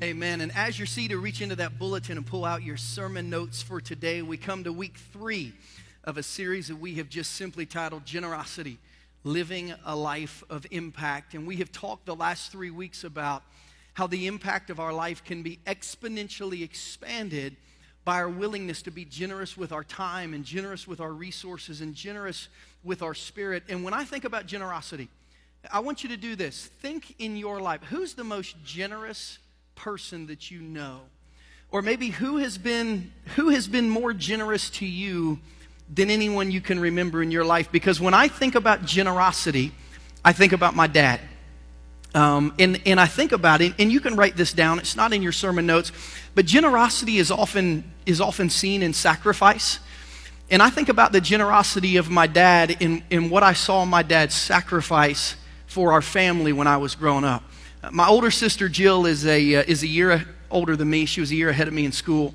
Amen. And as you're seated, reach into that bulletin and pull out your sermon notes for today. We come to week three of a series that we have just simply titled Generosity Living a Life of Impact. And we have talked the last three weeks about how the impact of our life can be exponentially expanded by our willingness to be generous with our time and generous with our resources and generous with our spirit. And when I think about generosity, I want you to do this. Think in your life who's the most generous person that you know? Or maybe who has been who has been more generous to you than anyone you can remember in your life because when I think about generosity, I think about my dad. Um, and, and I think about it, and you can write this down. It's not in your sermon notes, but generosity is often, is often seen in sacrifice. And I think about the generosity of my dad in, in what I saw my dad sacrifice for our family when I was growing up. My older sister Jill is a, uh, is a year older than me. She was a year ahead of me in school.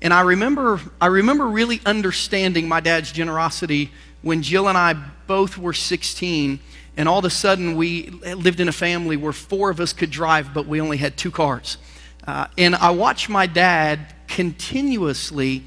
And I remember, I remember really understanding my dad's generosity when Jill and I both were 16. And all of a sudden, we lived in a family where four of us could drive, but we only had two cars. Uh, and I watched my dad continuously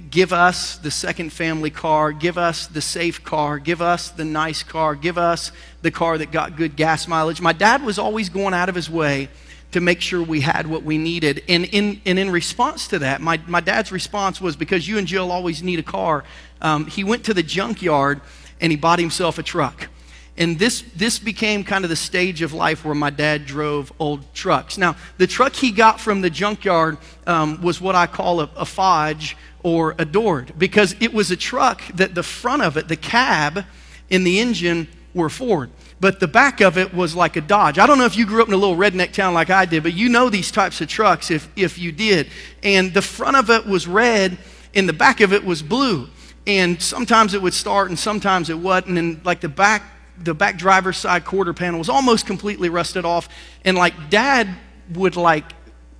give us the second family car, give us the safe car, give us the nice car, give us the car that got good gas mileage. My dad was always going out of his way to make sure we had what we needed. And in, and in response to that, my, my dad's response was because you and Jill always need a car, um, he went to the junkyard and he bought himself a truck. And this, this became kind of the stage of life where my dad drove old trucks. Now, the truck he got from the junkyard um, was what I call a, a Fodge or adored because it was a truck that the front of it, the cab and the engine were Ford, but the back of it was like a Dodge. I don't know if you grew up in a little redneck town like I did, but you know these types of trucks if, if you did. And the front of it was red and the back of it was blue. And sometimes it would start and sometimes it wouldn't. And like the back, the back driver's side quarter panel was almost completely rusted off. And like dad would like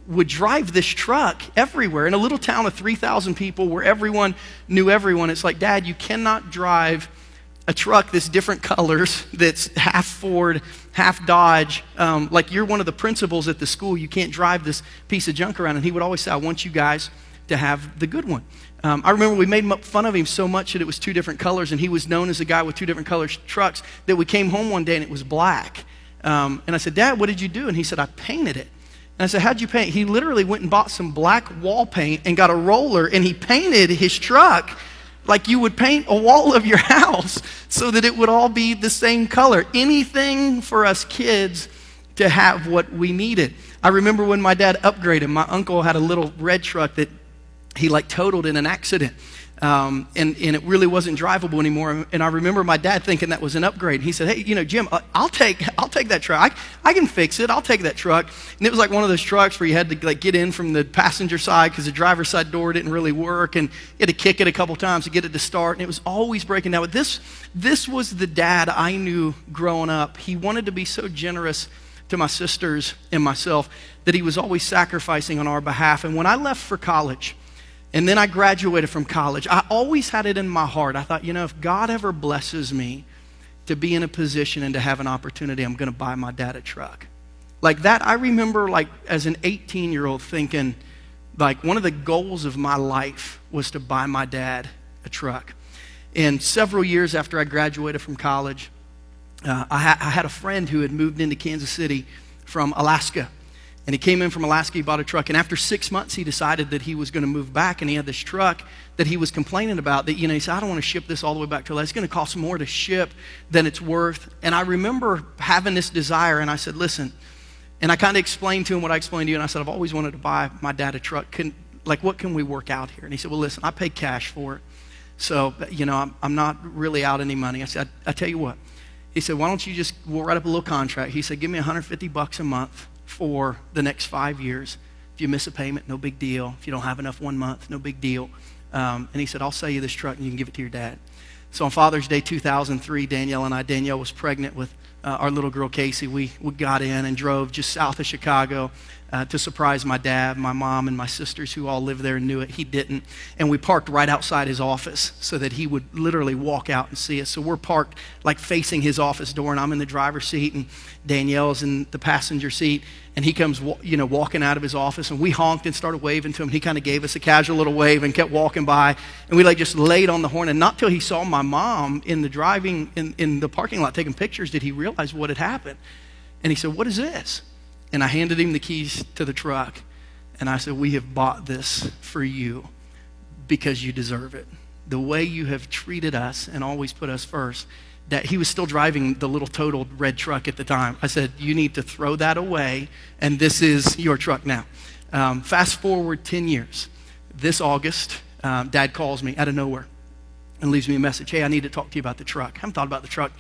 would drive this truck everywhere in a little town of 3,000 people where everyone knew everyone. It's like, Dad, you cannot drive a truck that's different colors, that's half Ford, half Dodge. Um, like you're one of the principals at the school, you can't drive this piece of junk around. And he would always say, I want you guys to have the good one. Um, I remember we made fun of him so much that it was two different colors, and he was known as a guy with two different colors trucks. That we came home one day and it was black. Um, and I said, Dad, what did you do? And he said, I painted it. And I said, How'd you paint? He literally went and bought some black wall paint and got a roller and he painted his truck like you would paint a wall of your house so that it would all be the same color. Anything for us kids to have what we needed. I remember when my dad upgraded, my uncle had a little red truck that he like totaled in an accident. Um, and, and it really wasn't drivable anymore. And I remember my dad thinking that was an upgrade. He said, "Hey, you know, Jim, I'll take I'll take that truck. I, can fix it. I'll take that truck." And it was like one of those trucks where you had to like get in from the passenger side because the driver's side door didn't really work, and you had to kick it a couple times to get it to start, and it was always breaking down. But this this was the dad I knew growing up. He wanted to be so generous to my sisters and myself that he was always sacrificing on our behalf. And when I left for college and then I graduated from college. I always had it in my heart. I thought, you know, if God ever blesses me to be in a position and to have an opportunity, I'm going to buy my dad a truck. Like that, I remember, like, as an 18 year old thinking, like, one of the goals of my life was to buy my dad a truck. And several years after I graduated from college, uh, I, ha- I had a friend who had moved into Kansas City from Alaska. And he came in from Alaska, he bought a truck, and after six months, he decided that he was going to move back, and he had this truck that he was complaining about that, you know, he said, I don't want to ship this all the way back to Alaska. It's going to cost more to ship than it's worth. And I remember having this desire, and I said, listen, and I kind of explained to him what I explained to you, and I said, I've always wanted to buy my dad a truck. Can, like, what can we work out here? And he said, well, listen, I pay cash for it. So, you know, I'm, I'm not really out any money. I said, I, I tell you what. He said, why don't you just, we'll write up a little contract. He said, give me 150 bucks a month for the next five years. If you miss a payment, no big deal. If you don't have enough one month, no big deal. Um, and he said, I'll sell you this truck and you can give it to your dad. So on Father's Day 2003, Danielle and I, Danielle was pregnant with uh, our little girl Casey. We, we got in and drove just south of Chicago uh, to surprise my dad, my mom, and my sisters who all live there and knew it. He didn't. And we parked right outside his office so that he would literally walk out and see us. So we're parked like facing his office door, and I'm in the driver's seat, and Danielle's in the passenger seat. And he comes, you know, walking out of his office, and we honked and started waving to him. He kind of gave us a casual little wave and kept walking by. And we like just laid on the horn. And not till he saw my mom in the driving in, in the parking lot taking pictures did he realize what had happened. And he said, What is this? And I handed him the keys to the truck. And I said, We have bought this for you because you deserve it. The way you have treated us and always put us first, that he was still driving the little totaled red truck at the time. I said, You need to throw that away, and this is your truck now. Um, fast forward 10 years. This August, um, dad calls me out of nowhere and leaves me a message Hey, I need to talk to you about the truck. I haven't thought about the truck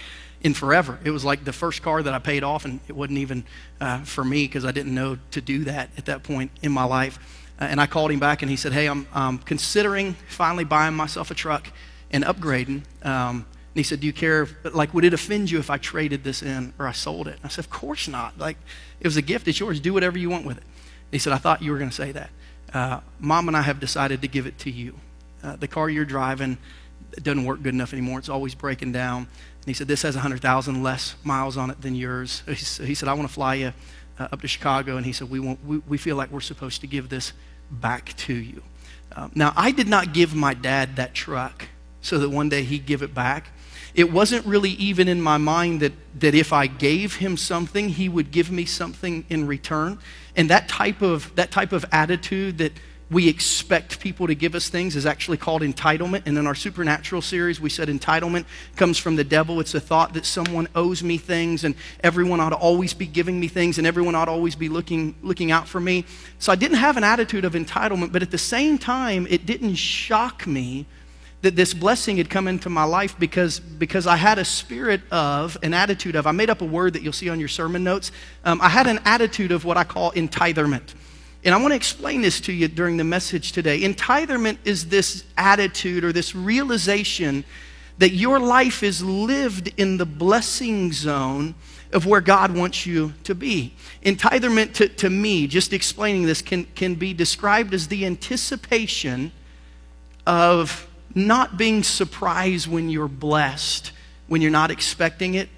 in forever. It was like the first car that I paid off, and it wasn't even uh, for me because I didn't know to do that at that point in my life. Uh, and I called him back, and he said, Hey, I'm um, considering finally buying myself a truck and upgrading. Um, and he said, Do you care? Like, would it offend you if I traded this in or I sold it? And I said, Of course not. Like, it was a gift. It's yours. Do whatever you want with it. And he said, I thought you were going to say that. Uh, Mom and I have decided to give it to you. Uh, the car you're driving doesn't work good enough anymore. It's always breaking down. And he said, This has 100,000 less miles on it than yours. He said, I want to fly you uh, up to Chicago. And he said, we, want, we, we feel like we're supposed to give this back to you. Um, now, I did not give my dad that truck so that one day he'd give it back. It wasn't really even in my mind that, that if I gave him something, he would give me something in return. And that type of, that type of attitude that we expect people to give us things is actually called entitlement. And in our supernatural series, we said entitlement comes from the devil. It's a thought that someone owes me things and everyone ought to always be giving me things and everyone ought to always be looking, looking out for me. So I didn't have an attitude of entitlement, but at the same time, it didn't shock me that this blessing had come into my life because, because I had a spirit of, an attitude of, I made up a word that you'll see on your sermon notes. Um, I had an attitude of what I call entitlement. And I want to explain this to you during the message today. Entitlement is this attitude or this realization that your life is lived in the blessing zone of where God wants you to be. Entitlement to, to me, just explaining this, can, can be described as the anticipation of not being surprised when you're blessed, when you're not expecting it,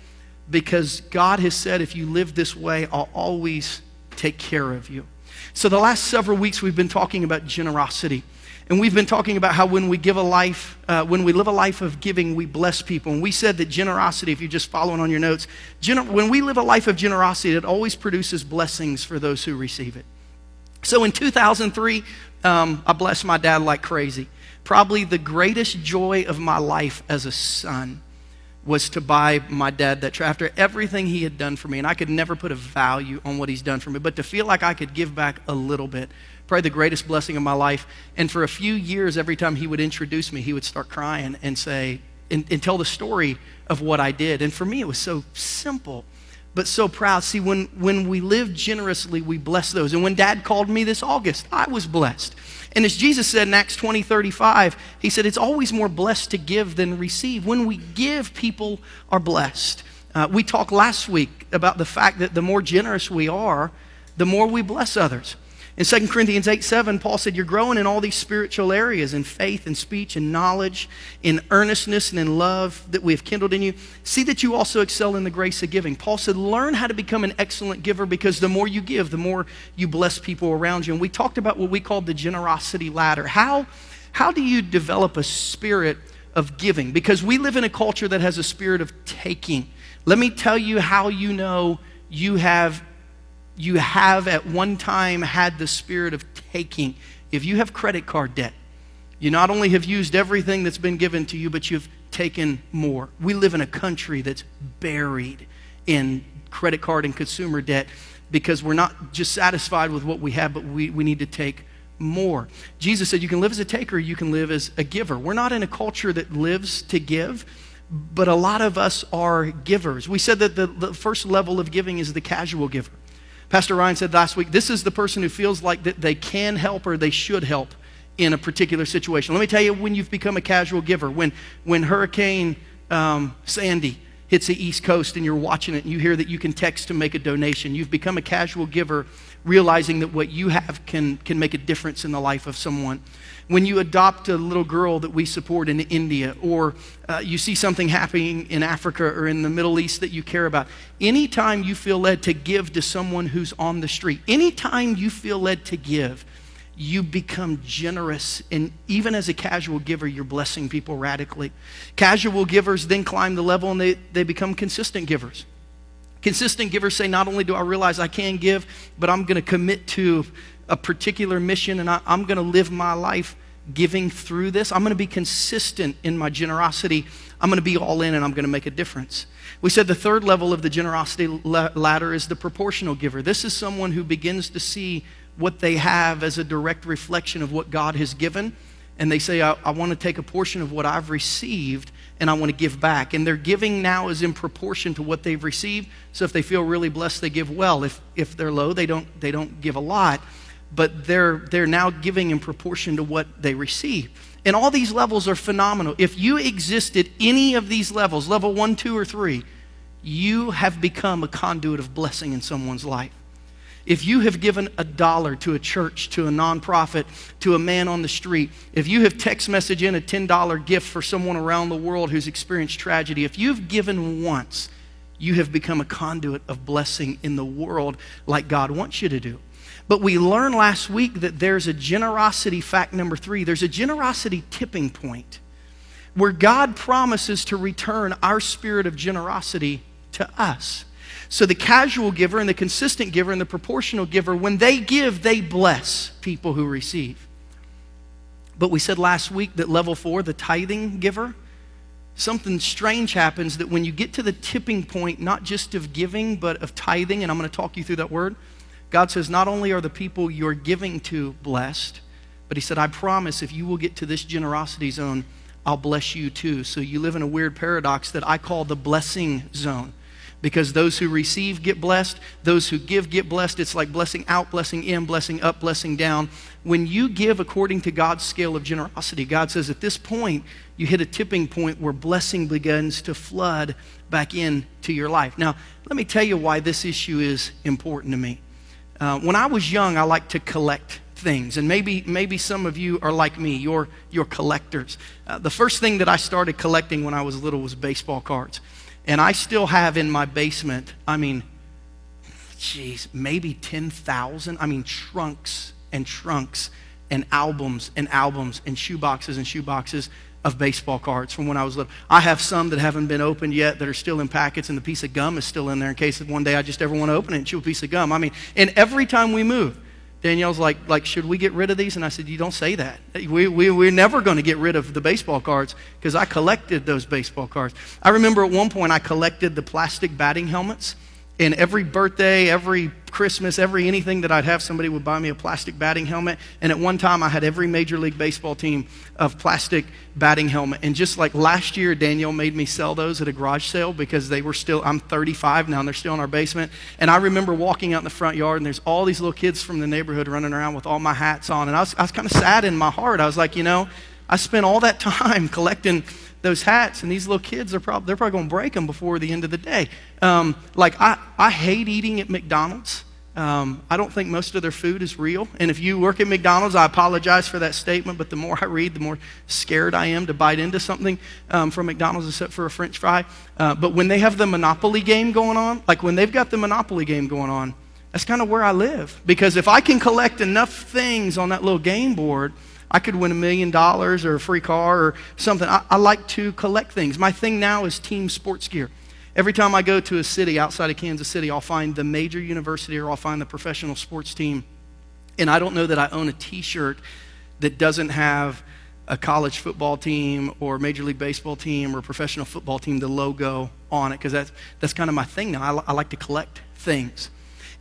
because God has said, if you live this way, I'll always take care of you. So, the last several weeks, we've been talking about generosity. And we've been talking about how when we give a life, uh, when we live a life of giving, we bless people. And we said that generosity, if you're just following on your notes, gener- when we live a life of generosity, it always produces blessings for those who receive it. So in 2003, um, I blessed my dad like crazy. Probably the greatest joy of my life as a son was to buy my dad that truck after everything he had done for me. And I could never put a value on what he's done for me, but to feel like I could give back a little bit, probably the greatest blessing of my life. And for a few years, every time he would introduce me, he would start crying and say, and, and tell the story of what I did. And for me, it was so simple but so proud. See, when, when we live generously, we bless those. And when dad called me this August, I was blessed. And as Jesus said in Acts 20 35, he said, It's always more blessed to give than receive. When we give, people are blessed. Uh, we talked last week about the fact that the more generous we are, the more we bless others. In 2 Corinthians 8 7, Paul said, You're growing in all these spiritual areas in faith and speech and knowledge, in earnestness and in love that we have kindled in you. See that you also excel in the grace of giving. Paul said, Learn how to become an excellent giver because the more you give, the more you bless people around you. And we talked about what we called the generosity ladder. How, how do you develop a spirit of giving? Because we live in a culture that has a spirit of taking. Let me tell you how you know you have you have at one time had the spirit of taking. If you have credit card debt, you not only have used everything that's been given to you, but you've taken more. We live in a country that's buried in credit card and consumer debt because we're not just satisfied with what we have, but we, we need to take more. Jesus said you can live as a taker, you can live as a giver. We're not in a culture that lives to give, but a lot of us are givers. We said that the, the first level of giving is the casual giver. Pastor Ryan said last week this is the person who feels like that they can help or they should help in a particular situation. Let me tell you when you've become a casual giver. When, when Hurricane um, Sandy hits the East Coast and you're watching it and you hear that you can text to make a donation. You've become a casual giver, realizing that what you have can, can make a difference in the life of someone. When you adopt a little girl that we support in India, or uh, you see something happening in Africa or in the Middle East that you care about, anytime you feel led to give to someone who's on the street, anytime you feel led to give, you become generous. And even as a casual giver, you're blessing people radically. Casual givers then climb the level and they, they become consistent givers. Consistent givers say, Not only do I realize I can give, but I'm going to commit to a particular mission and I, I'm going to live my life giving through this. I'm going to be consistent in my generosity. I'm going to be all in and I'm going to make a difference. We said the third level of the generosity ladder is the proportional giver. This is someone who begins to see what they have as a direct reflection of what God has given. And they say, I, I want to take a portion of what I've received and I want to give back. And their giving now is in proportion to what they've received. So if they feel really blessed, they give well. If, if they're low, they don't, they don't give a lot. But they're, they're now giving in proportion to what they receive. And all these levels are phenomenal. If you exist at any of these levels, level one, two, or three, you have become a conduit of blessing in someone's life. If you have given a dollar to a church, to a nonprofit, to a man on the street, if you have text message in a $10 gift for someone around the world who's experienced tragedy, if you've given once, you have become a conduit of blessing in the world like God wants you to do. But we learned last week that there's a generosity fact number three. There's a generosity tipping point where God promises to return our spirit of generosity to us. So the casual giver and the consistent giver and the proportional giver, when they give, they bless people who receive. But we said last week that level four, the tithing giver, something strange happens that when you get to the tipping point, not just of giving, but of tithing, and I'm going to talk you through that word, God says, not only are the people you're giving to blessed, but He said, I promise if you will get to this generosity zone, I'll bless you too. So you live in a weird paradox that I call the blessing zone because those who receive get blessed, those who give get blessed. It's like blessing out, blessing in, blessing up, blessing down. When you give according to God's scale of generosity, God says at this point, you hit a tipping point where blessing begins to flood back into your life. Now, let me tell you why this issue is important to me. Uh, when I was young, I liked to collect things. And maybe, maybe some of you are like me, you're, you're collectors. Uh, the first thing that I started collecting when I was little was baseball cards. And I still have in my basement, I mean, geez, maybe 10,000, I mean, trunks and trunks and albums and albums and shoeboxes and shoeboxes of baseball cards from when I was little. I have some that haven't been opened yet that are still in packets, and the piece of gum is still in there in case one day I just ever want to open it and chew a piece of gum. I mean, and every time we move, Danielle's like, like, should we get rid of these? And I said, you don't say that. We, we, we're never going to get rid of the baseball cards because I collected those baseball cards. I remember at one point I collected the plastic batting helmets and every birthday, every Christmas, every anything that I'd have, somebody would buy me a plastic batting helmet. And at one time, I had every Major League Baseball team of plastic batting helmet. And just like last year, Danielle made me sell those at a garage sale because they were still, I'm 35 now, and they're still in our basement. And I remember walking out in the front yard, and there's all these little kids from the neighborhood running around with all my hats on. And I was, I was kind of sad in my heart. I was like, you know, I spent all that time collecting those hats, and these little kids are probably they're probably going to break them before the end of the day. Um, like I, I hate eating at McDonald's. Um, I don't think most of their food is real. And if you work at McDonald's, I apologize for that statement, but the more I read, the more scared I am to bite into something um, from McDonald's except for a french fry. Uh, but when they have the Monopoly game going on, like when they've got the Monopoly game going on, that's kind of where I live. Because if I can collect enough things on that little game board, I could win a million dollars or a free car or something. I, I, like to collect things. My thing now is team sports gear. Every time I go to a city outside of Kansas City, I'll find the major university or I'll find the professional sports team. And I don't know that I own a t shirt that doesn't have a college football team or major league baseball team or professional football team, the logo on it, because that's, that's kind of my thing now. I, I like to collect things.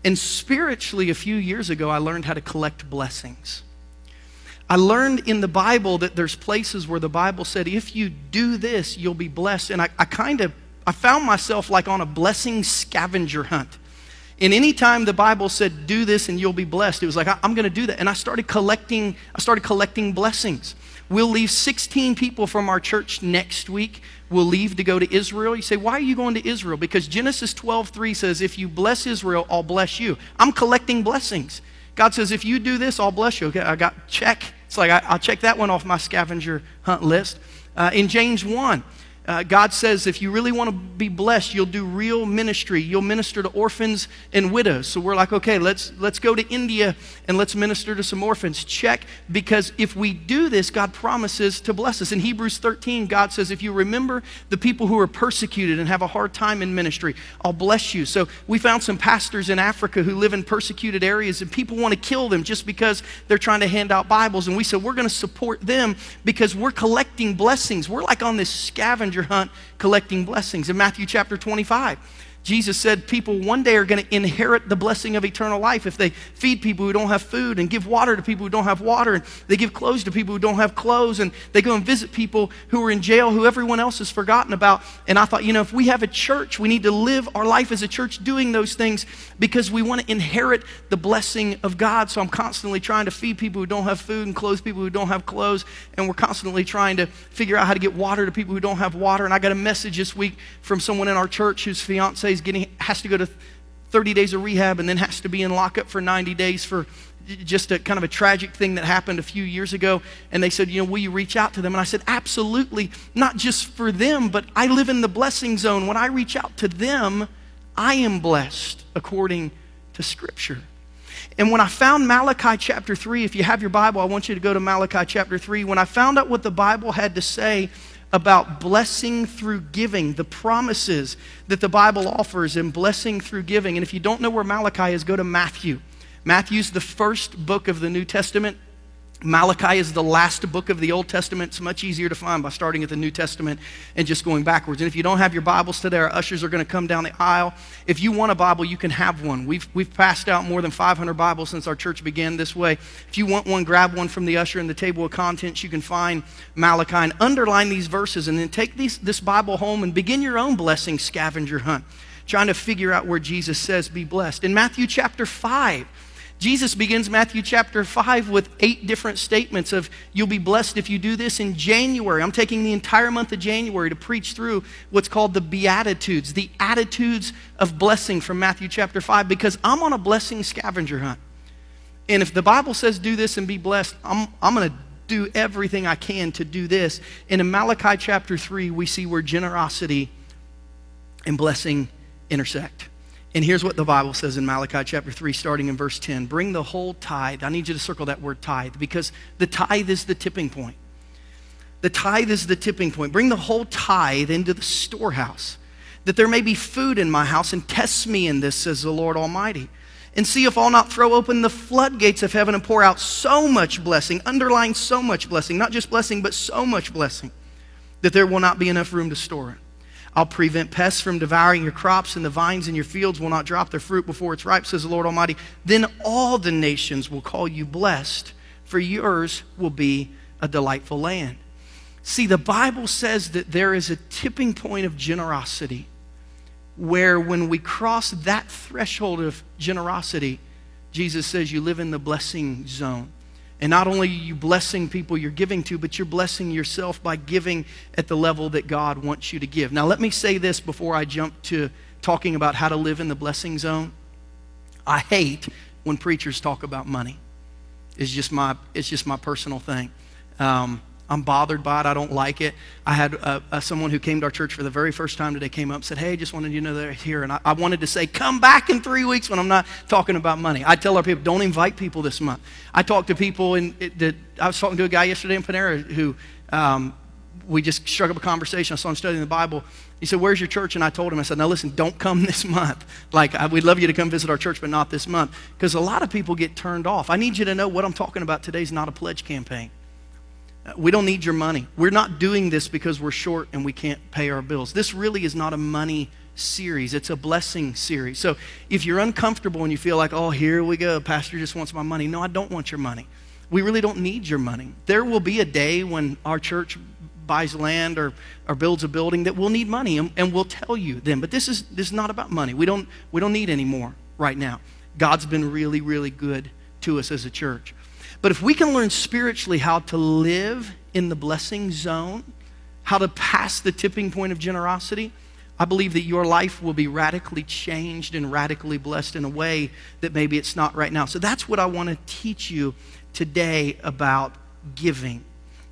And spiritually, a few years ago, I learned how to collect blessings. I learned in the Bible that there's places where the Bible said, if you do this, you'll be blessed. And I, I kind of, I found myself like on a blessing scavenger hunt. And anytime the Bible said, do this and you'll be blessed, it was like, I'm going to do that. And I started collecting, I started collecting blessings. We'll leave 16 people from our church next week We'll leave to go to Israel. You say, why are you going to Israel? Because Genesis 12, 3 says, if you bless Israel, I'll bless you. I'm collecting blessings. God says, if you do this, I'll bless you. Okay, I got check. It's like I, will check that one off my scavenger hunt list. Uh, in James 1, uh, God says if you really want to be blessed, you'll do real ministry. You'll minister to orphans and widows. So we're like, okay, let's let's go to India and let's minister to some orphans. Check because if we do this, God promises to bless us. In Hebrews 13, God says, if you remember the people who are persecuted and have a hard time in ministry, I'll bless you. So we found some pastors in Africa who live in persecuted areas and people want to kill them just because they're trying to hand out Bibles. And we said we're going to support them because we're collecting blessings. We're like on this scavenger scavenger hunt collecting blessings. In Matthew chapter 25, Jesus said people one day are going to inherit the blessing of eternal life if they feed people who don't have food and give water to people who don't have water and they give clothes to people who don't have clothes and they go and visit people who are in jail who everyone else has forgotten about. And I thought, you know, if we have a church, we need to live our life as a church doing those things because we want to inherit the blessing of God. So I'm constantly trying to feed people who don't have food and clothe people who don't have clothes. And we're constantly trying to figure out how to get water to people who don't have water. And I got a message this week from someone in our church whose fiance is getting has to go to 30 days of rehab and then has to be in lockup for 90 days for just a kind of a tragic thing that happened a few years ago. And they said, you know, will you reach out to them? And I said, absolutely, not just for them, but I live in the blessing zone. When I reach out to them, I am blessed according to Scripture. And when I found Malachi chapter 3, if you have your Bible, I want you to go to Malachi chapter 3. When I found out what the Bible had to say about blessing through giving, the promises that the Bible offers in blessing through giving. And if you don't know where Malachi is, go to Matthew. Matthew's the first book of the New Testament. Malachi is the last book of the Old Testament. It's much easier to find by starting at the New Testament and just going backwards. And if you don't have your Bibles today, our ushers are going to come down the aisle. If you want a Bible, you can have one. We've, we've passed out more than 500 Bibles since our church began this way. If you want one, grab one from the usher in the table of contents. You can find Malachi and underline these verses and then take these, this Bible home and begin your own blessing scavenger hunt, trying to figure out where Jesus says, be blessed. In Matthew chapter 5, Jesus begins Matthew chapter 5 with eight different statements of you'll be blessed if you do this in January. I'm taking the entire month of January to preach through what's called the Beatitudes, the attitudes of blessing from Matthew chapter 5, because I'm on a blessing scavenger hunt. And if the Bible says do this and be blessed, I'm, I'm going to do everything I can to do this. And in Malachi chapter 3, we see where generosity and blessing intersect. And here's what the Bible says in Malachi chapter 3, starting in verse 10 Bring the whole tithe. I need you to circle that word tithe because the tithe is the tipping point. The tithe is the tipping point. Bring the whole tithe into the storehouse, that there may be food in my house, and test me in this, says the Lord Almighty. And see if I'll not throw open the floodgates of heaven and pour out so much blessing, underlying so much blessing, not just blessing, but so much blessing, that there will not be enough room to store it. I'll prevent pests from devouring your crops, and the vines in your fields will not drop their fruit before it's ripe, says the Lord Almighty. Then all the nations will call you blessed, for yours will be a delightful land. See, the Bible says that there is a tipping point of generosity where when we cross that threshold of generosity, Jesus says you live in the blessing zone. And not only are you blessing people you're giving to, but you're blessing yourself by giving at the level that God wants you to give. Now, let me say this before I jump to talking about how to live in the blessing zone. I hate when preachers talk about money. It's just my, it's just my personal thing. Um, I'm bothered by it. I don't like it. I had uh, uh, someone who came to our church for the very first time today came up and said, Hey, just wanted you to know they're here. And I, I, wanted to say, Come back in three weeks when I'm not talking about money. I tell our people, Don't invite people this month. I talk to people, and I was talking to a guy yesterday in Panera who um, we just struck up a conversation. I saw him studying the Bible. He said, Where's your church? And I told him, I said, Now listen, don't come this month. Like, I, we'd love you to come visit our church, but not this month. Because a lot of people get turned off. I need you to know what I'm talking about today is not a pledge campaign. We don't need your money. We're not doing this because we're short and we can't pay our bills. This really is not a money series, it's a blessing series. So if you're uncomfortable and you feel like, oh, here we go, Pastor just wants my money. No, I don't want your money. We really don't need your money. There will be a day when our church buys land or, or builds a building that we'll need money and, and we'll tell you then. But this is, this is not about money. We don't, we don't need any more right now. God's been really, really good to us as a church. But if we can learn spiritually how to live in the blessing zone, how to pass the tipping point of generosity, I believe that your life will be radically changed and radically blessed in a way that maybe it's not right now. So that's what I want to teach you today about giving.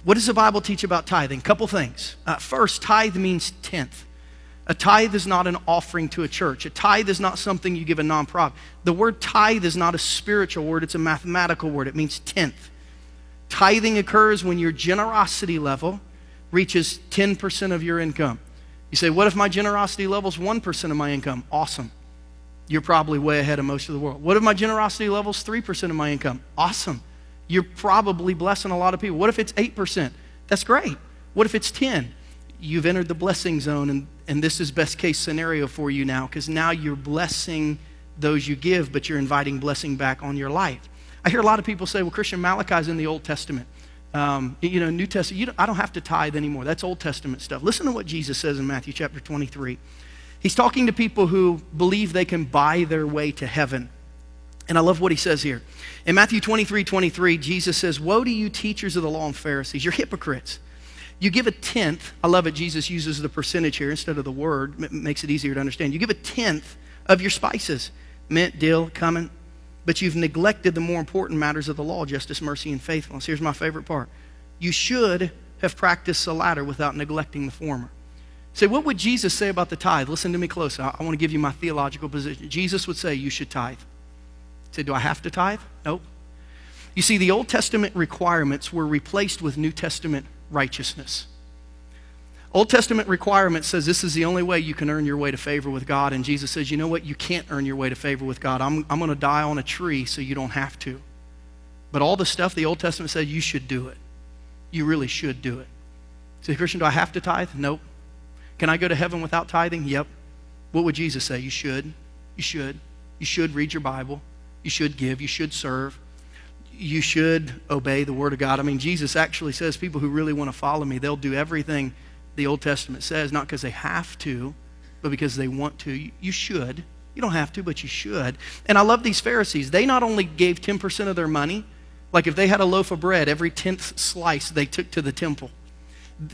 What does the Bible teach about tithing? Couple things. Uh, first, tithe means tenth. A tithe is not an offering to a church. A tithe is not something you give a nonprofit. The word tithe is not a spiritual word, it's a mathematical word. It means tenth. Tithing occurs when your generosity level reaches 10% of your income. You say, What if my generosity level is 1% of my income? Awesome. You're probably way ahead of most of the world. What if my generosity level is 3% of my income? Awesome. You're probably blessing a lot of people. What if it's 8%? That's great. What if it's 10? You've entered the blessing zone and, and this is best case scenario for you now because now you're blessing those you give, but you're inviting blessing back on your life. I hear a lot of people say, well, Christian Malachi's in the Old Testament. Um, you know, New Testament, don't, I don't have to tithe anymore. That's Old Testament stuff. Listen to what Jesus says in Matthew chapter 23. He's talking to people who believe they can buy their way to heaven. And I love what he says here. In Matthew 23 23, Jesus says, Woe to you, teachers of the law and Pharisees, you're hypocrites. You give a tenth. I love it. Jesus uses the percentage here instead of the word, makes it easier to understand. You give a tenth of your spices mint, dill, cumin, but you've neglected the more important matters of the law justice, mercy, and faithfulness. Here's my favorite part. You should have practiced the latter without neglecting the former. Say, what would Jesus say about the tithe? Listen to me close. I, I want to give you my theological position. Jesus would say, You should tithe. Say, Do I have to tithe? Nope. You see, the Old Testament requirements were replaced with New Testament righteousness. Old Testament requirement says this is the only way you can earn your way to favor with God. And Jesus says, you know what? You can't earn your way to favor with God. I'm, I'm going to die on a tree so you don't have to. But all the stuff the Old Testament said, you should do it. You really should do it. Say, Christian, do I have to tithe? Nope. Can I go to heaven without tithing? Yep. What would Jesus say? You should. You should. You should read your Bible. You should give. You should serve. You should obey the Word of God. I mean, Jesus actually says people who really want to follow me, they'll do everything the Old Testament says, not because they have to, but because they want to. You, should. You don't have to, but you should. And I love these Pharisees. They not only gave 10% of their money, like if they had a loaf of bread, every 10th slice they took to the temple.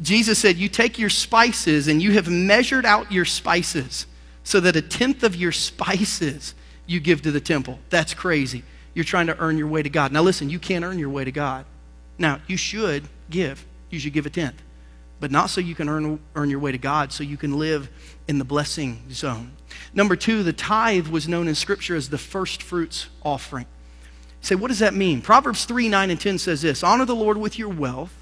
Jesus said, You take your spices and you have measured out your spices so that a tenth of your spices you give to the temple. That's crazy. You're trying to earn your way to God. Now, listen, you can't earn your way to God. Now, you should give. You should give a tenth but not so you can earn, earn your way to God, so you can live in the blessing zone. Number two, the tithe was known in Scripture as the first fruits offering. Say, what does that mean? Proverbs 3 9 and 10 says this Honor the Lord with your wealth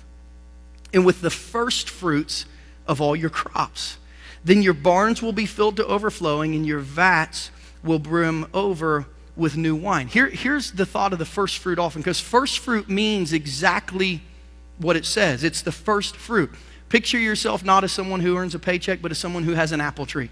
and with the first fruits of all your crops. Then your barns will be filled to overflowing, and your vats will brim over with new wine. Here, here's the thought of the first fruit offering, because first fruit means exactly what it says it's the first fruit. Picture yourself not as someone who earns a paycheck, but as someone who has an apple tree.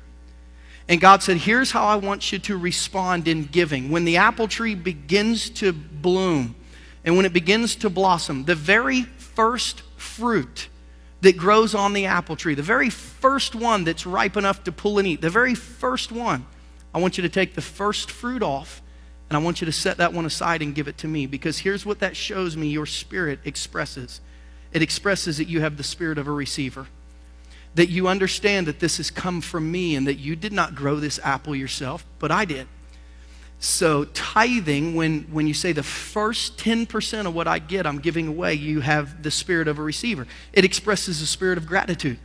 And God said, Here's how I want you to respond in giving. When the apple tree begins to bloom and when it begins to blossom, the very first fruit that grows on the apple tree, the very first one that's ripe enough to pull and eat, the very first one, I want you to take the first fruit off and I want you to set that one aside and give it to me because here's what that shows me your spirit expresses it expresses that you have the spirit of a receiver. That you understand that this has come from me and that you did not grow this apple yourself, but I did. So, tithing, when, when you say the first 10% of what I get, I'm giving away, you have the spirit of a receiver. It expresses a spirit of gratitude.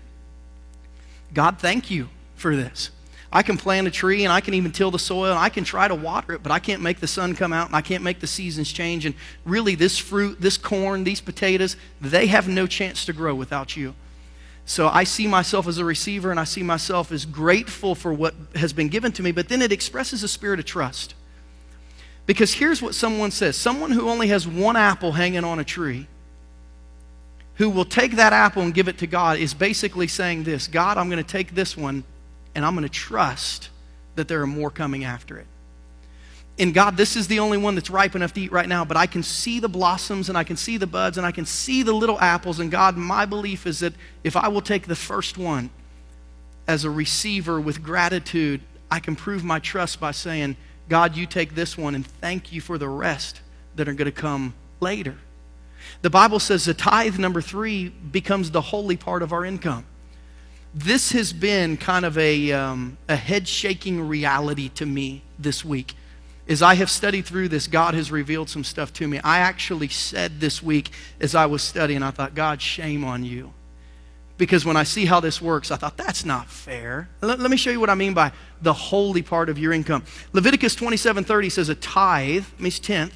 God, thank you for this. I can plant a tree and I can even till the soil and I can try to water it, but I can't make the sun come out and I can't make the seasons change. And really, this fruit, this corn, these potatoes, they have no chance to grow without you. So I see myself as a receiver and I see myself as grateful for what has been given to me, but then it expresses a spirit of trust. Because here's what someone says someone who only has one apple hanging on a tree, who will take that apple and give it to God, is basically saying this God, I'm going to take this one and I'm going to trust that there are more coming after it. And God, this is the only one that's ripe enough to eat right now, but I can see the blossoms and I can see the buds and I can see the little apples. And God, my belief is that if I will take the first one as a receiver with gratitude, I can prove my trust by saying, God, you take this one and thank you for the rest that are going to come later. The Bible says the tithe, number three, becomes the holy part of our income. This has been kind of a, um, a head shaking reality to me this week. As I have studied through this, God has revealed some stuff to me. I actually said this week as I was studying, I thought, God, shame on you. Because when I see how this works, I thought, that's not fair. Let, let me show you what I mean by the holy part of your income. Leviticus 27 30 says, a tithe means tenth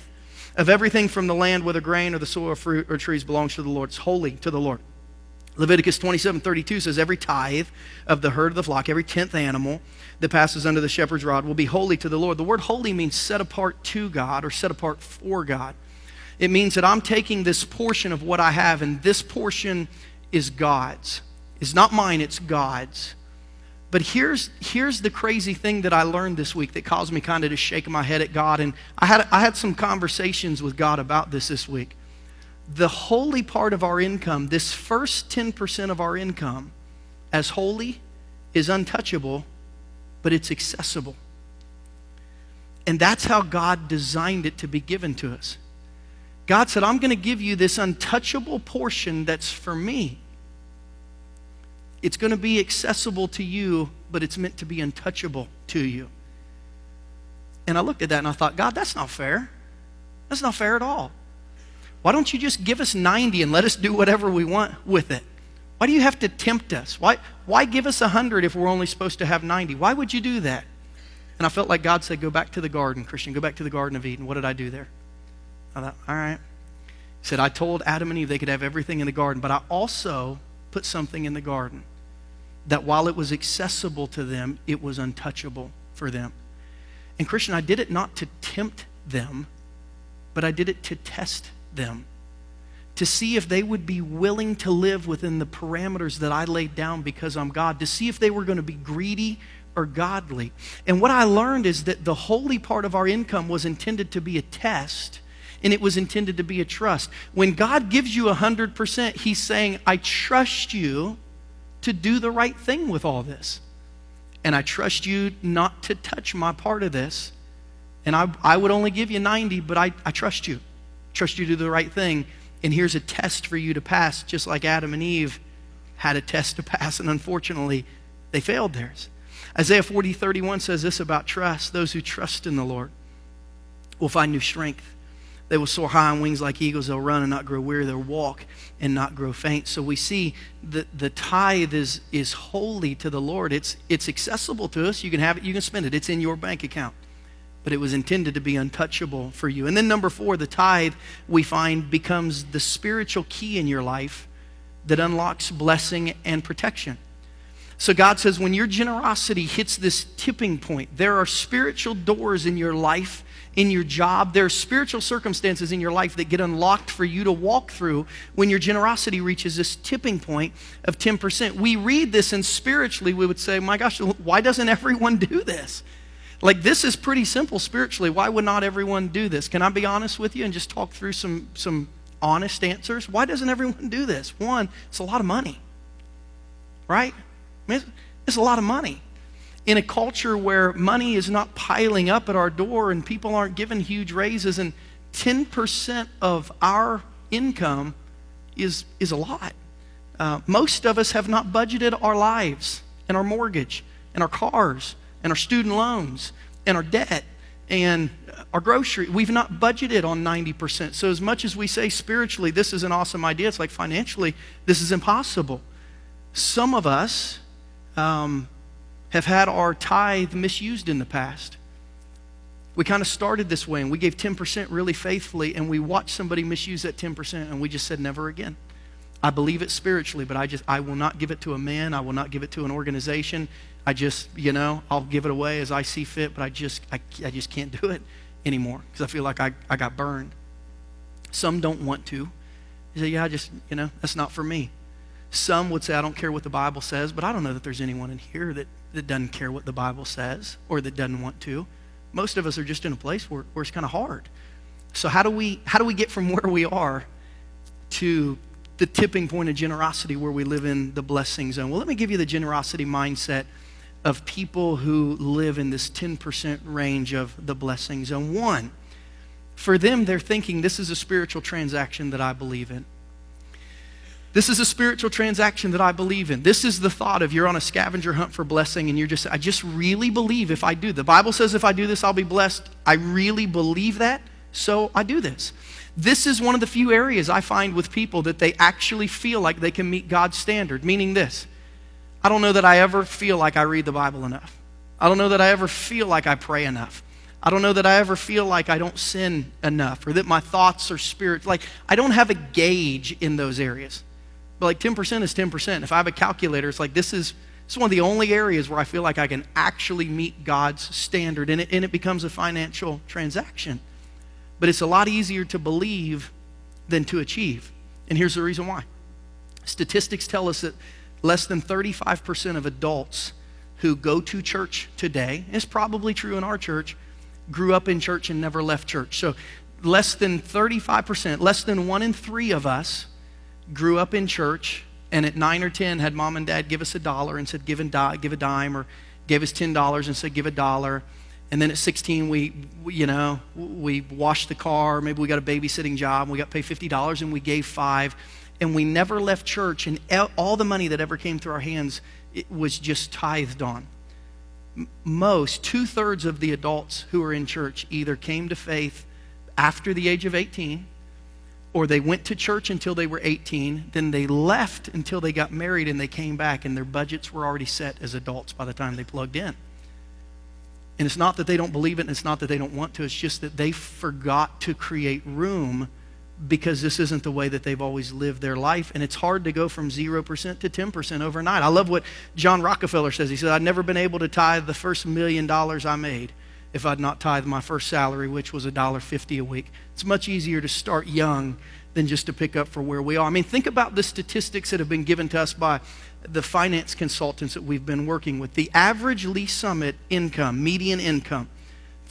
of everything from the land, whether grain or the soil or fruit or trees, belongs to the Lord. It's holy to the Lord. Leviticus 27 32 says, Every tithe of the herd of the flock, every tenth animal that passes under the shepherd's rod will be holy to the Lord. The word holy means set apart to God or set apart for God. It means that I'm taking this portion of what I have, and this portion is God's. It's not mine, it's God's. But here's, here's the crazy thing that I learned this week that caused me kind of to shake my head at God. And I had, I had some conversations with God about this this week. The holy part of our income, this first 10% of our income, as holy, is untouchable, but it's accessible. And that's how God designed it to be given to us. God said, I'm going to give you this untouchable portion that's for me. It's going to be accessible to you, but it's meant to be untouchable to you. And I looked at that and I thought, God, that's not fair. That's not fair at all. Why don't you just give us 90 and let us do whatever we want with it? Why do you have to tempt us? Why, why give us 100 if we're only supposed to have 90? Why would you do that? And I felt like God said, Go back to the garden, Christian. Go back to the Garden of Eden. What did I do there? I thought, All right. He said, I told Adam and Eve they could have everything in the garden, but I also put something in the garden that while it was accessible to them, it was untouchable for them. And Christian, I did it not to tempt them, but I did it to test them, to see if they would be willing to live within the parameters that I laid down because I'm God, to see if they were going to be greedy or godly. And what I learned is that the holy part of our income was intended to be a test and it was intended to be a trust. When God gives you 100%, He's saying, I trust you to do the right thing with all this. And I trust you not to touch my part of this. And I, I would only give you 90, but I, I trust you. Trust you to do the right thing. And here's a test for you to pass, just like Adam and Eve had a test to pass, and unfortunately, they failed theirs. Isaiah 40, 31 says this about trust those who trust in the Lord will find new strength. They will soar high on wings like eagles. They'll run and not grow weary. They'll walk and not grow faint. So we see that the tithe is, is holy to the Lord. It's, it's accessible to us. You can have it, you can spend it. It's in your bank account. But it was intended to be untouchable for you. And then, number four, the tithe we find becomes the spiritual key in your life that unlocks blessing and protection. So God says, when your generosity hits this tipping point, there are spiritual doors in your life in your job. There are spiritual circumstances in your life that get unlocked for you to walk through when your generosity reaches this tipping point of 10%. We read this, and spiritually, we would say, My gosh, why doesn't everyone do this? Like, this is pretty simple spiritually. Why would not everyone do this? Can I be honest with you and just talk through some, some honest answers? Why doesn't everyone do this? One, it's a lot of money, right? I mean, it's, a lot of money in a culture where money is not piling up at our door and people aren't given huge raises, and 10% of our income is, is a lot. Uh, most of us have not budgeted our lives and our mortgage and our cars and our student loans and our debt and our grocery. We've not budgeted on 90%. So, as much as we say spiritually, this is an awesome idea, it's like financially, this is impossible. Some of us, um, have had our tithe misused in the past. We kind of started this way and we gave 10% really faithfully and we watched somebody misuse that 10% and we just said never again. I believe it spiritually, but I just I will not give it to a man, I will not give it to an organization. I just, you know, I'll give it away as I see fit, but I just I, I just can't do it anymore because I feel like I, I got burned. Some don't want to. You say, yeah, I just, you know, that's not for me. Some would say, I don't care what the Bible says, but I don't know that there's anyone in here that that doesn't care what the Bible says or that doesn't want to. Most of us are just in a place where, where it's kind of hard. So how do we how do we get from where we are to the tipping point of generosity where we live in the blessing zone? Well, let me give you the generosity mindset of people who live in this 10% range of the blessing zone. One, for them, they're thinking this is a spiritual transaction that I believe in. This is a spiritual transaction that I believe in. This is the thought of you're on a scavenger hunt for blessing and you're just, I just really believe if I do. The Bible says if I do this, I'll be blessed. I really believe that, so I do this. This is one of the few areas I find with people that they actually feel like they can meet God's standard, meaning this I don't know that I ever feel like I read the Bible enough. I don't know that I ever feel like I pray enough. I don't know that I ever feel like I don't sin enough or that my thoughts are spirit. Like, I don't have a gauge in those areas. But like 10% is 10%. If I have a calculator, it's like this is, this is one of the only areas where I feel like I can actually meet God's standard and it, and it becomes a financial transaction. But it's a lot easier to believe than to achieve. And here's the reason why. Statistics tell us that less than 35% of adults who go to church today, it's probably true in our church, grew up in church and never left church. So less than 35%, less than one in three of us grew up in church and at nine or 10 had mom and dad give us a dollar and said, give, a di- give a dime, or gave us $10 and said, give a dollar. And then at 16, we, we, you know, we washed the car. Maybe we got a babysitting job. And we got paid $50 and we gave five. And we never left church. And all the money that ever came through our hands was just tithed on. Most, two thirds of the adults who are in church either came to faith after the age of 18 or they went to church until they were 18, then they left until they got married and they came back and their budgets were already set as adults by the time they plugged in. And it's not that they don't believe it and it's not that they don't want to, it's just that they forgot to create room because this isn't the way that they've always lived their life. And it's hard to go from 0% to 10% overnight. I love what John Rockefeller says. He said, I'd never been able to tithe the first million dollars I made if I'd not tithe my first salary, which was $1.50 a week. It's much easier to start young than just to pick up for where we are. I mean, think about the statistics that have been given to us by the finance consultants that we've been working with. The average Lee Summit income, median income,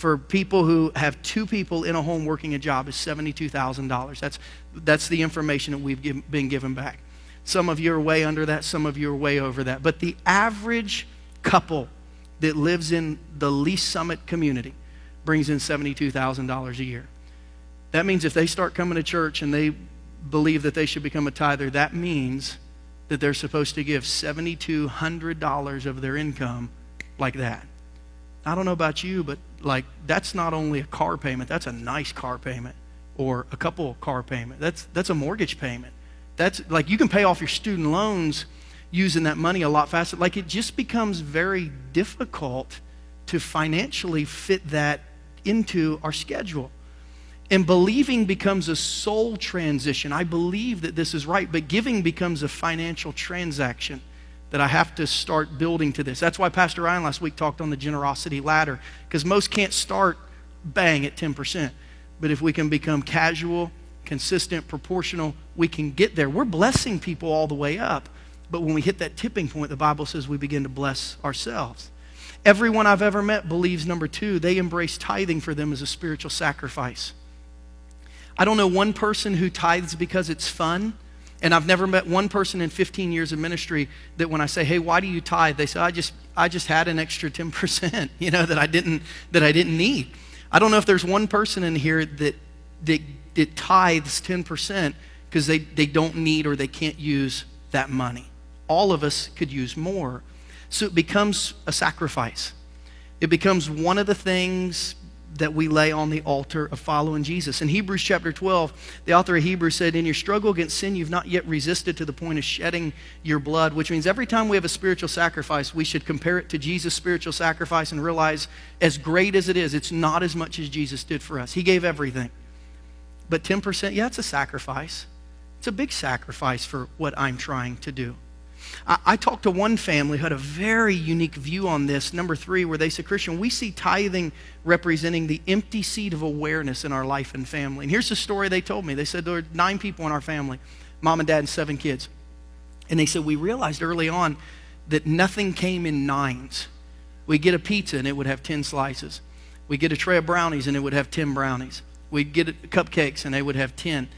for people who have two people in a home working a job is $72,000. That's, that's the information that we've give, been given back. Some of you are way under that, some of you are way over that. But the average couple that lives in the Lee's Summit community brings in $72,000 a year. That means if they start coming to church and they believe that they should become a tither, that means that they're supposed to give $7,200 of their income like that. I don't know about you, but like that's not only a car payment, that's a nice car payment or a couple car payment. That's that's a mortgage payment. That's like you can pay off your student loans using that money a lot faster. Like it just becomes very difficult to financially fit that into our schedule. And believing becomes a soul transition. I believe that this is right, but giving becomes a financial transaction that I have to start building to this. That's why Pastor Ryan last week talked on the generosity ladder, because most can't start bang at 10%. But if we can become casual, consistent, proportional, we can get there. We're blessing people all the way up. But when we hit that tipping point, the Bible says we begin to bless ourselves. Everyone I've ever met believes, number two, they embrace tithing for them as a spiritual sacrifice. I don't know one person who tithes because it's fun. And I've never met one person in 15 years of ministry that when I say, "Hey, why do you tithe?" they say, "I just I just had an extra 10%, you know, that I didn't that I didn't need." I don't know if there's one person in here that that, that tithes 10% because they, they don't need or they can't use that money all of us could use more. So it becomes a sacrifice. It becomes one of the things that we lay on the altar of following Jesus. In Hebrews chapter 12, the author of Hebrews said, In your struggle against sin, you've not yet resisted to the point of shedding your blood, which means every time we have a spiritual sacrifice, we should compare it to Jesus' spiritual sacrifice and realize, as great as it is, it's not as much as Jesus did for us. He gave everything. But 10%, yeah, it's a sacrifice. It's a big sacrifice for what I'm trying to do. I, I talked to one family who had a very unique view on this. Number three, where they said, Christian, we see tithing representing the empty seat of awareness in our life and family. And here's the story they told me. They said there were nine people in our family mom and dad and seven kids. And they said, We realized early on that nothing came in nines. We get a pizza and it would have 10 slices. We get a tray of brownies and it would have 10 brownies. We'd get cupcakes and they would have 10.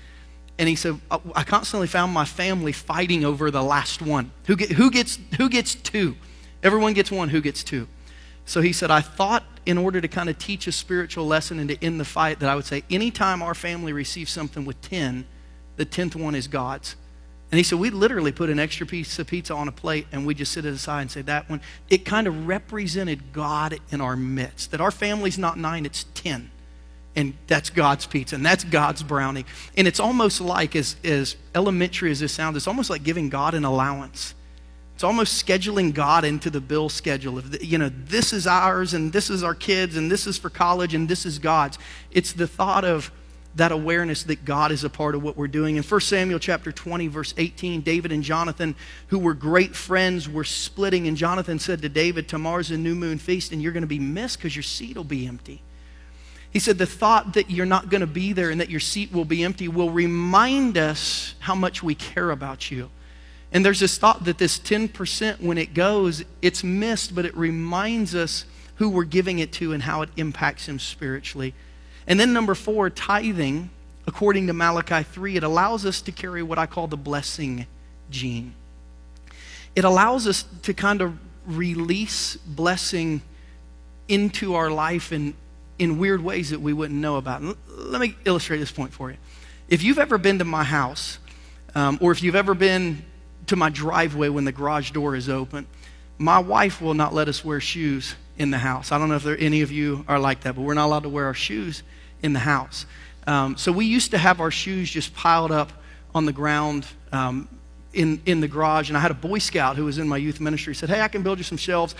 And he said, oh, I constantly found my family fighting over the last one. Who, get, who, gets, who gets two? Everyone gets one, who gets two? So he said, I thought in order to kind of teach a spiritual lesson and to end the fight, that I would say, anytime our family receives something with 10, the 10th one is God's. And he said, we literally put an extra piece of pizza on a plate and we just sit it aside and say, that one, it kind of represented God in our midst. That our family's not nine, it's 10. And that's God's pizza and that's God's brownie. And it's almost like, as, as elementary as this sounds, it's almost like giving God an allowance. It's almost scheduling God into the bill schedule. If you know, this is ours and this is our kids and this is for college and this is God's. It's the thought of, that awareness that God is a part of what we're doing. In 1 Samuel chapter 20 verse 18, David and Jonathan, who were great friends, were splitting and Jonathan said to David, "Tomorrow's a new moon feast and you're going to be missed cuz your seat will be empty." He said the thought that you're not going to be there and that your seat will be empty will remind us how much we care about you. And there's this thought that this 10% when it goes, it's missed, but it reminds us who we're giving it to and how it impacts him spiritually. And then, number four, tithing, according to Malachi 3, it allows us to carry what I call the blessing gene. It allows us to kind of release blessing into our life in, in weird ways that we wouldn't know about. let me illustrate this point for you. If you've ever been to my house, um, or if you've ever been to my driveway when the garage door is open, my wife will not let us wear shoes in the house. I don't know if there, any of you are like that, but we're not allowed to wear our shoes in the house. Um, so we used to have our shoes just piled up on the ground um, in, in the garage. And I had a Boy Scout who was in my youth ministry said, Hey, I can build you some shelves.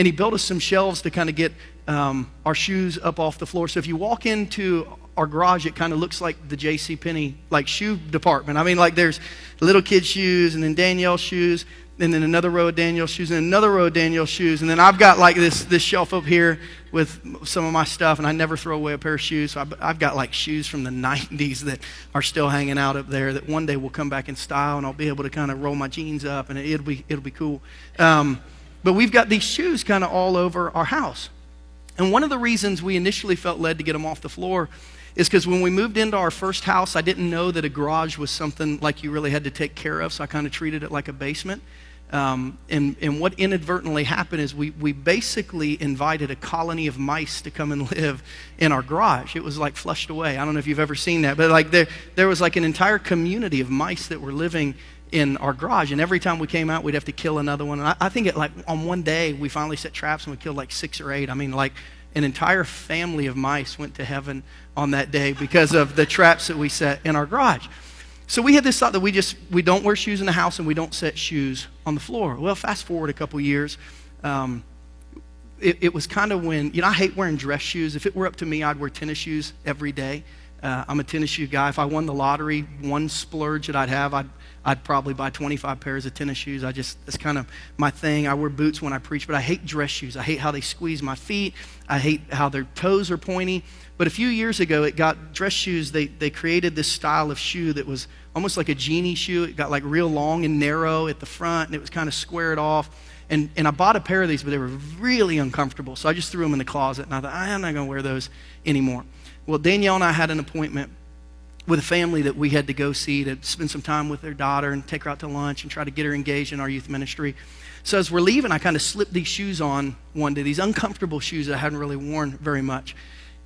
And he built us some shelves to kind of get um, our shoes up off the floor. So if you walk into our garage, it kind of looks like the J.C. Penney like shoe department. I mean, like there's little kid shoes and then Danielle's shoes and then another row of Danielle's shoes, and another row of Danielle's shoes. And then I've got like this, this shelf up here with some of my stuff, and I never throw away a pair of shoes. So I've, I've got like shoes from the 90s that are still hanging out up there that one day will come back in style, and I'll be able to kind of roll my jeans up, and it, will be, it'll be cool. Um, but we've got these shoes kind of all over our house. And one of the reasons we initially felt led to get them off the floor is because when we moved into our first house, I didn't know that a garage was something like you really had to take care of, so I kind of treated it like a basement. Um, and, and what inadvertently happened is we, we basically invited a colony of mice to come and live in our garage. It was like flushed away. I don't know if you've ever seen that, but like there, there was like an entire community of mice that were living in our garage. And every time we came out, we'd have to kill another one. And I, I think it like on one day, we finally set traps and we killed like six or eight. I mean, like an entire family of mice went to heaven on that day because of the traps that we set in our garage. So we had this thought that we just we don't wear shoes in the house and we don't set shoes on the floor. Well, fast forward a couple years, um, it, it, was kind of when you know I hate wearing dress shoes. If it were up to me, I'd wear tennis shoes every day. Uh, I'm a tennis shoe guy. If I won the lottery, one splurge that I'd have, I'd I'd probably buy 25 pairs of tennis shoes. I just, that's kind of my thing. I wear boots when I preach, but I hate dress shoes. I hate how they squeeze my feet. I hate how their toes are pointy. But a few years ago, it got dress shoes, they, they created this style of shoe that was almost like a genie shoe. It got like real long and narrow at the front, and it was kind of squared off. And, and I bought a pair of these, but they were really uncomfortable. So I just threw them in the closet, and I thought, I'm not going to wear those anymore. Well, Danielle and I had an appointment with a family that we had to go see to spend some time with their daughter and take her out to lunch and try to get her engaged in our youth ministry. So as we're leaving, I kind of slipped these shoes on one day, these uncomfortable shoes that I hadn't really worn very much.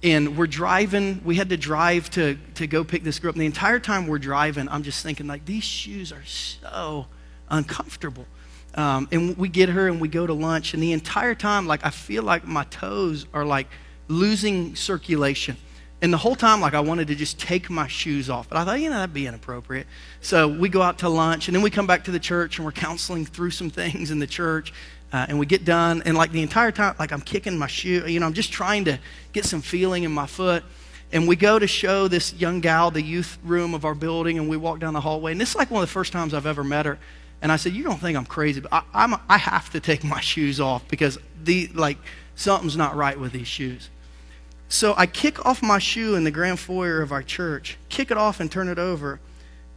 And we're driving, we had to drive to, to go pick this girl. And the entire time we're driving, I'm just thinking, like, these shoes are so uncomfortable. Um, and we get her and we go to lunch. And the entire time, like, I feel like my toes are like losing circulation. And the whole time, like, I wanted to just take my shoes off. But I thought, you know, that'd be inappropriate. So we go out to lunch, and then we come back to the church, and we're counseling through some things in the church. Uh, and we get done, and like the entire time, like I'm kicking my shoe, you know, I'm just trying to get some feeling in my foot. And we go to show this young gal the youth room of our building, and we walk down the hallway. And this is like one of the first times I've ever met her. And I said, You don't think I'm crazy, but I, I'm, I have to take my shoes off because the, like, something's not right with these shoes. So I kick off my shoe in the grand foyer of our church, kick it off and turn it over,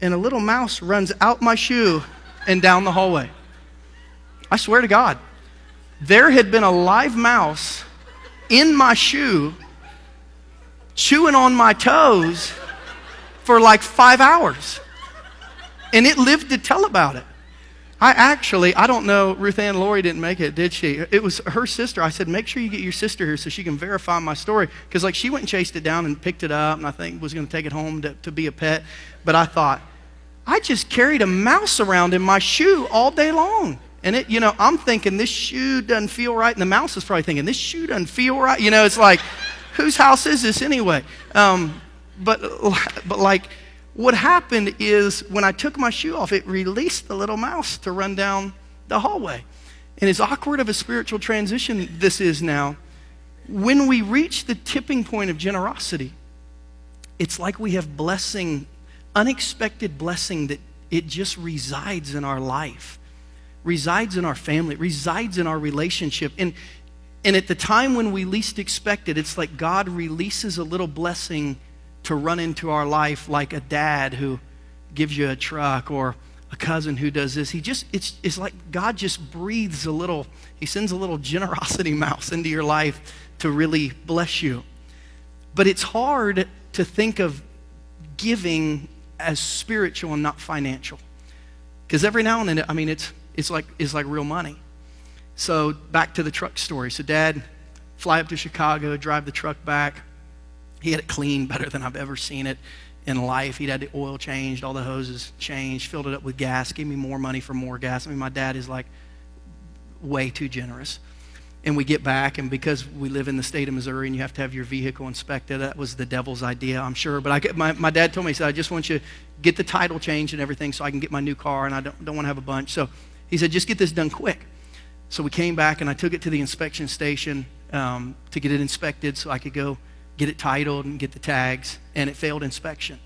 and a little mouse runs out my shoe and down the hallway. I swear to God, there had been a live mouse in my shoe chewing on my toes for like five hours. And it lived to tell about it. I actually, I don't know, Ruth Ann Laurie didn't make it, did she? It was her sister. I said, make sure you get your sister here so she can verify my story. Because, like, she went and chased it down and picked it up, and I think was going to take it home to, to be a pet. But I thought, I just carried a mouse around in my shoe all day long. And it, you know, I'm thinking this shoe doesn't feel right, and the mouse is probably thinking this shoe doesn't feel right. You know, it's like, whose house is this anyway? Um, but, but like, what happened is when I took my shoe off, it released the little mouse to run down the hallway. And as awkward of a spiritual transition this is now, when we reach the tipping point of generosity, it's like we have blessing, unexpected blessing that it just resides in our life, resides in our family, resides in our relationship. And, and at the time when we least expect it, it's like God releases a little blessing to run into our life, like a dad who gives you a truck or a cousin who does this. He just, it's, it's like God just breathes a little, he sends a little generosity mouse into your life to really bless you. But it's hard to think of giving as spiritual and not financial. Because every now and then, I mean, it's, it's, like, it's like real money. So back to the truck story. So dad fly up to Chicago, drive the truck back. He had it cleaned better than I've ever seen it in life. He'd had the oil changed, all the hoses changed, filled it up with gas, gave me more money for more gas. I mean, my dad is like way too generous and we get back, and because we live in the state of Missouri and you have to have your vehicle inspected, that was the devil's idea, I'm sure. But I, my, my dad told me, he said, I just want you to get the title changed and everything so I can get my new car, and I don't, don't want to have a bunch. So he said, just get this done quick. So we came back, and I took it to the inspection station um, to get it inspected so I could go get it titled and get the tags, and it failed inspection.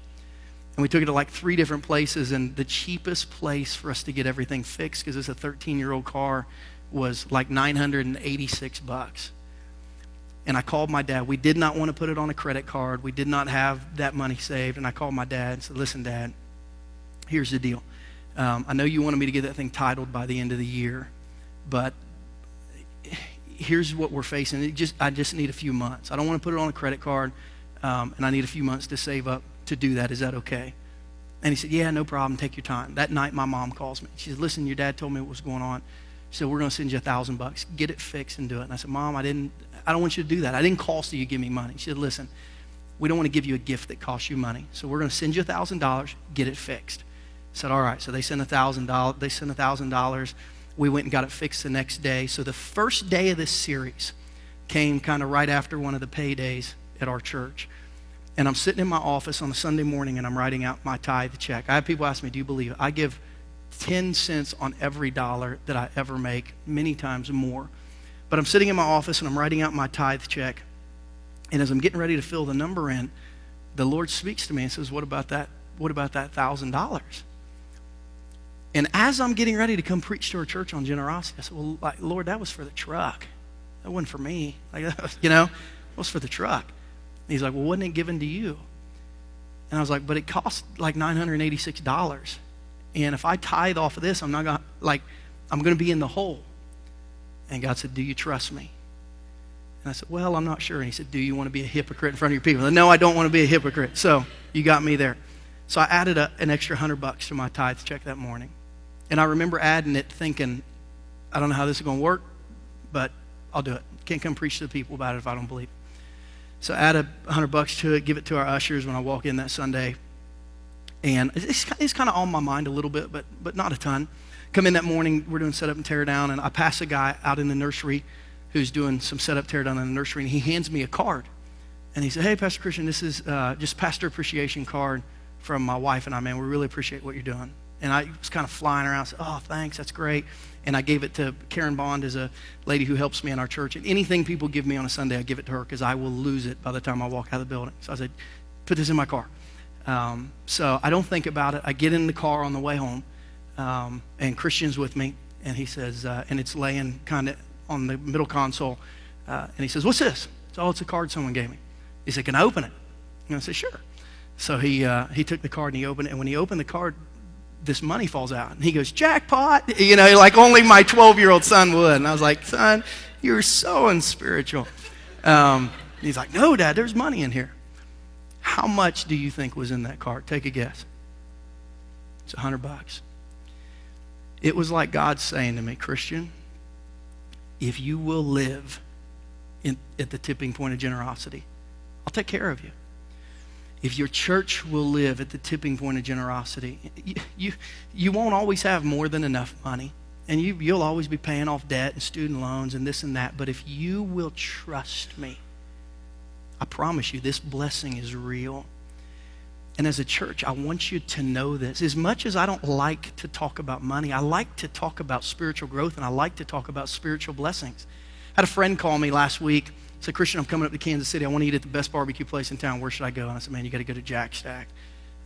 And we took it to like three different places, and the cheapest place for us to get everything fixed, because it's a 13 year old car, was like 986 bucks. And I called my dad. We did not want to put it on a credit card. We did not have that money saved. And I called my dad and said, Listen, Dad, here's the deal. Um, I know you wanted me to get that thing titled by the end of the year, but here's what we're facing. It just, I just need a few months. I don't want to put it on a credit card, um, and I need a few months to save up to do that. Is that okay? And he said, Yeah, no problem. Take your time. That night, my mom calls me. She said, Listen, your dad told me what was going on. She said, We're going to send you a thousand bucks. Get it fixed and do it. And I said, Mom, I didn't, I don't want you to do that. I didn't call so you give me money. She said, Listen, we don't want to give you a gift that costs you money. So we're going to send you a thousand dollars, get it fixed. I said, All right. So they sent a thousand dollars. They sent a thousand dollars. We went and got it fixed the next day. So the first day of this series came kind of right after one of the paydays at our church. And I'm sitting in my office on a Sunday morning and I'm writing out my tithe check. I have people ask me, Do you believe it? I give 10 cents on every dollar that I ever make, many times more. But I'm sitting in my office and I'm writing out my tithe check. And as I'm getting ready to fill the number in, the Lord speaks to me and says, What about that? What about that thousand dollars? And as I'm getting ready to come preach to our church on generosity, I said, Well, like, Lord, that was for the truck. That wasn't for me. Like, you know, it was for the truck. And he's like, Well, wasn't it given to you? And I was like, But it cost like $986. And if I tithe off of this, I'm not going to, like, I'm going to be in the hole. And God said, Do you trust me? And I said, Well, I'm not sure. And he said, Do you want to be a hypocrite in front of your people? I Said, no, I don't want to be a hypocrite. So you got me there. So I added a, an extra hundred bucks to my tithe check that morning. And I remember adding it thinking, I don't know how this is going to work, but I'll do it. Can't come preach to the people about it if I don't believe. So add a hundred bucks to it, give it to our ushers when I walk in that Sunday. And it's, it's kind of on my mind a little bit, but, but not a ton. Come in that morning, we're doing setup and tear down, and I pass a guy out in the nursery who's doing some setup, tear down in the nursery, and he hands me a card. And he said, Hey, Pastor Christian, this is uh, just pastor appreciation card from my wife and I, man. We really appreciate what you're doing. And I was kind of flying around, said, Oh, thanks, that's great. And I gave it to Karen Bond as a lady who helps me in our church. And anything people give me on a Sunday, I give it to her because I will lose it by the time I walk out of the building. So I said, Put this in my car. Um, so I don't think about it. I get in the car on the way home, um, and Christian's with me, and he says, uh, and it's laying kind of on the middle console, uh, and he says, "What's this?" So, "Oh, it's a card someone gave me." He said, "Can I open it?" And I said, "Sure." So he uh, he took the card and he opened it, and when he opened the card, this money falls out, and he goes, "Jackpot!" You know, like only my 12-year-old son would. And I was like, "Son, you're so unspiritual." Um, he's like, "No, Dad, there's money in here." How much do you think was in that cart? Take a guess. It's hundred bucks. It was like God saying to me, Christian, if you will live in, at the tipping point of generosity, I'll take care of you. If your church will live at the tipping point of generosity, you, you, you won't always have more than enough money. And you, you'll always be paying off debt and student loans and this and that. But if you will trust me, I promise you, this blessing is real. And as a church, I want you to know this. As much as I don't like to talk about money, I like to talk about spiritual growth and I like to talk about spiritual blessings. I had a friend call me last week. Said, Christian, I'm coming up to Kansas City. I want to eat at the best barbecue place in town. Where should I go? And I said, man, you got to go to Jack Stack.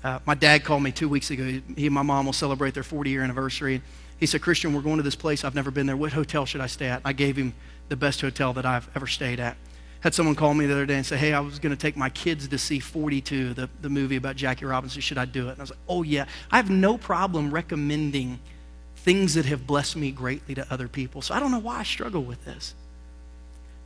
Uh, my dad called me two weeks ago. He and my mom will celebrate their 40 year anniversary. He said, Christian, we're going to this place. I've never been there. What hotel should I stay at? I gave him the best hotel that I've ever stayed at. Had someone call me the other day and say, Hey, I was going to take my kids to see 42, the, the movie about Jackie Robinson. Should I do it? And I was like, Oh, yeah. I have no problem recommending things that have blessed me greatly to other people. So I don't know why I struggle with this.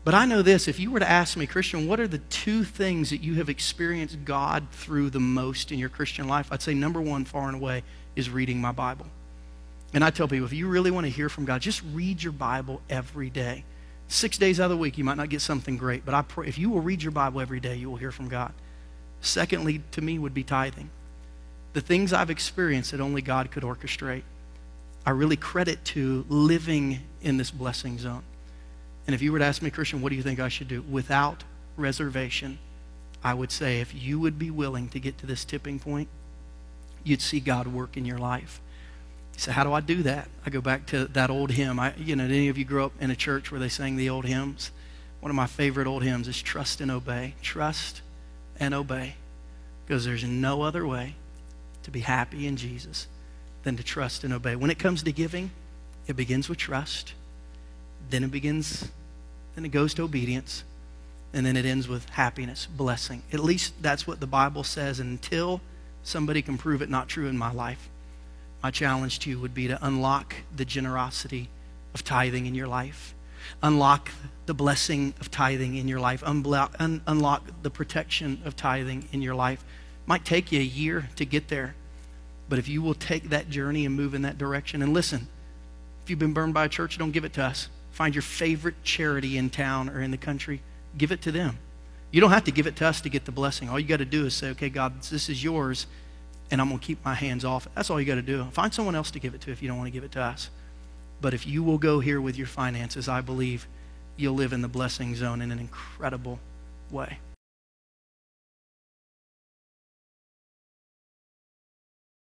But I know this if you were to ask me, Christian, what are the two things that you have experienced God through the most in your Christian life? I'd say number one, far and away, is reading my Bible. And I tell people, if you really want to hear from God, just read your Bible every day. Six days out of the week, you might not get something great, but I pray, if you will read your Bible every day, you will hear from God. Secondly, to me, would be tithing. The things I've experienced that only God could orchestrate, I really credit to living in this blessing zone. And if you were to ask me, Christian, what do you think I should do? Without reservation, I would say if you would be willing to get to this tipping point, you'd see God work in your life. So how do I do that? I go back to that old hymn. I, you know, did any of you grow up in a church where they sang the old hymns? One of my favorite old hymns is Trust and Obey. Trust and obey. Because there's no other way to be happy in Jesus than to trust and obey. When it comes to giving, it begins with trust. Then it begins then it goes to obedience, and then it ends with happiness, blessing. At least that's what the Bible says. And until somebody can prove it not true in my life, my challenge to you would be to unlock the generosity of tithing in your life, unlock the blessing of tithing in your life, unblock, un- unlock the protection of tithing in your life. It might take you a year to get there, but if you will take that journey and move in that direction, and listen, if you've been burned by a church, don't give it to us. Find your favorite charity in town or in the country, give it to them. You don't have to give it to us to get the blessing. All you got to do is say, okay, God, this is yours, and I'm going to keep my hands off. That's all you got to do. Find someone else to give it to if you don't want to give it to us. But if you will go here with your finances, I believe you'll live in the blessing zone in an incredible way.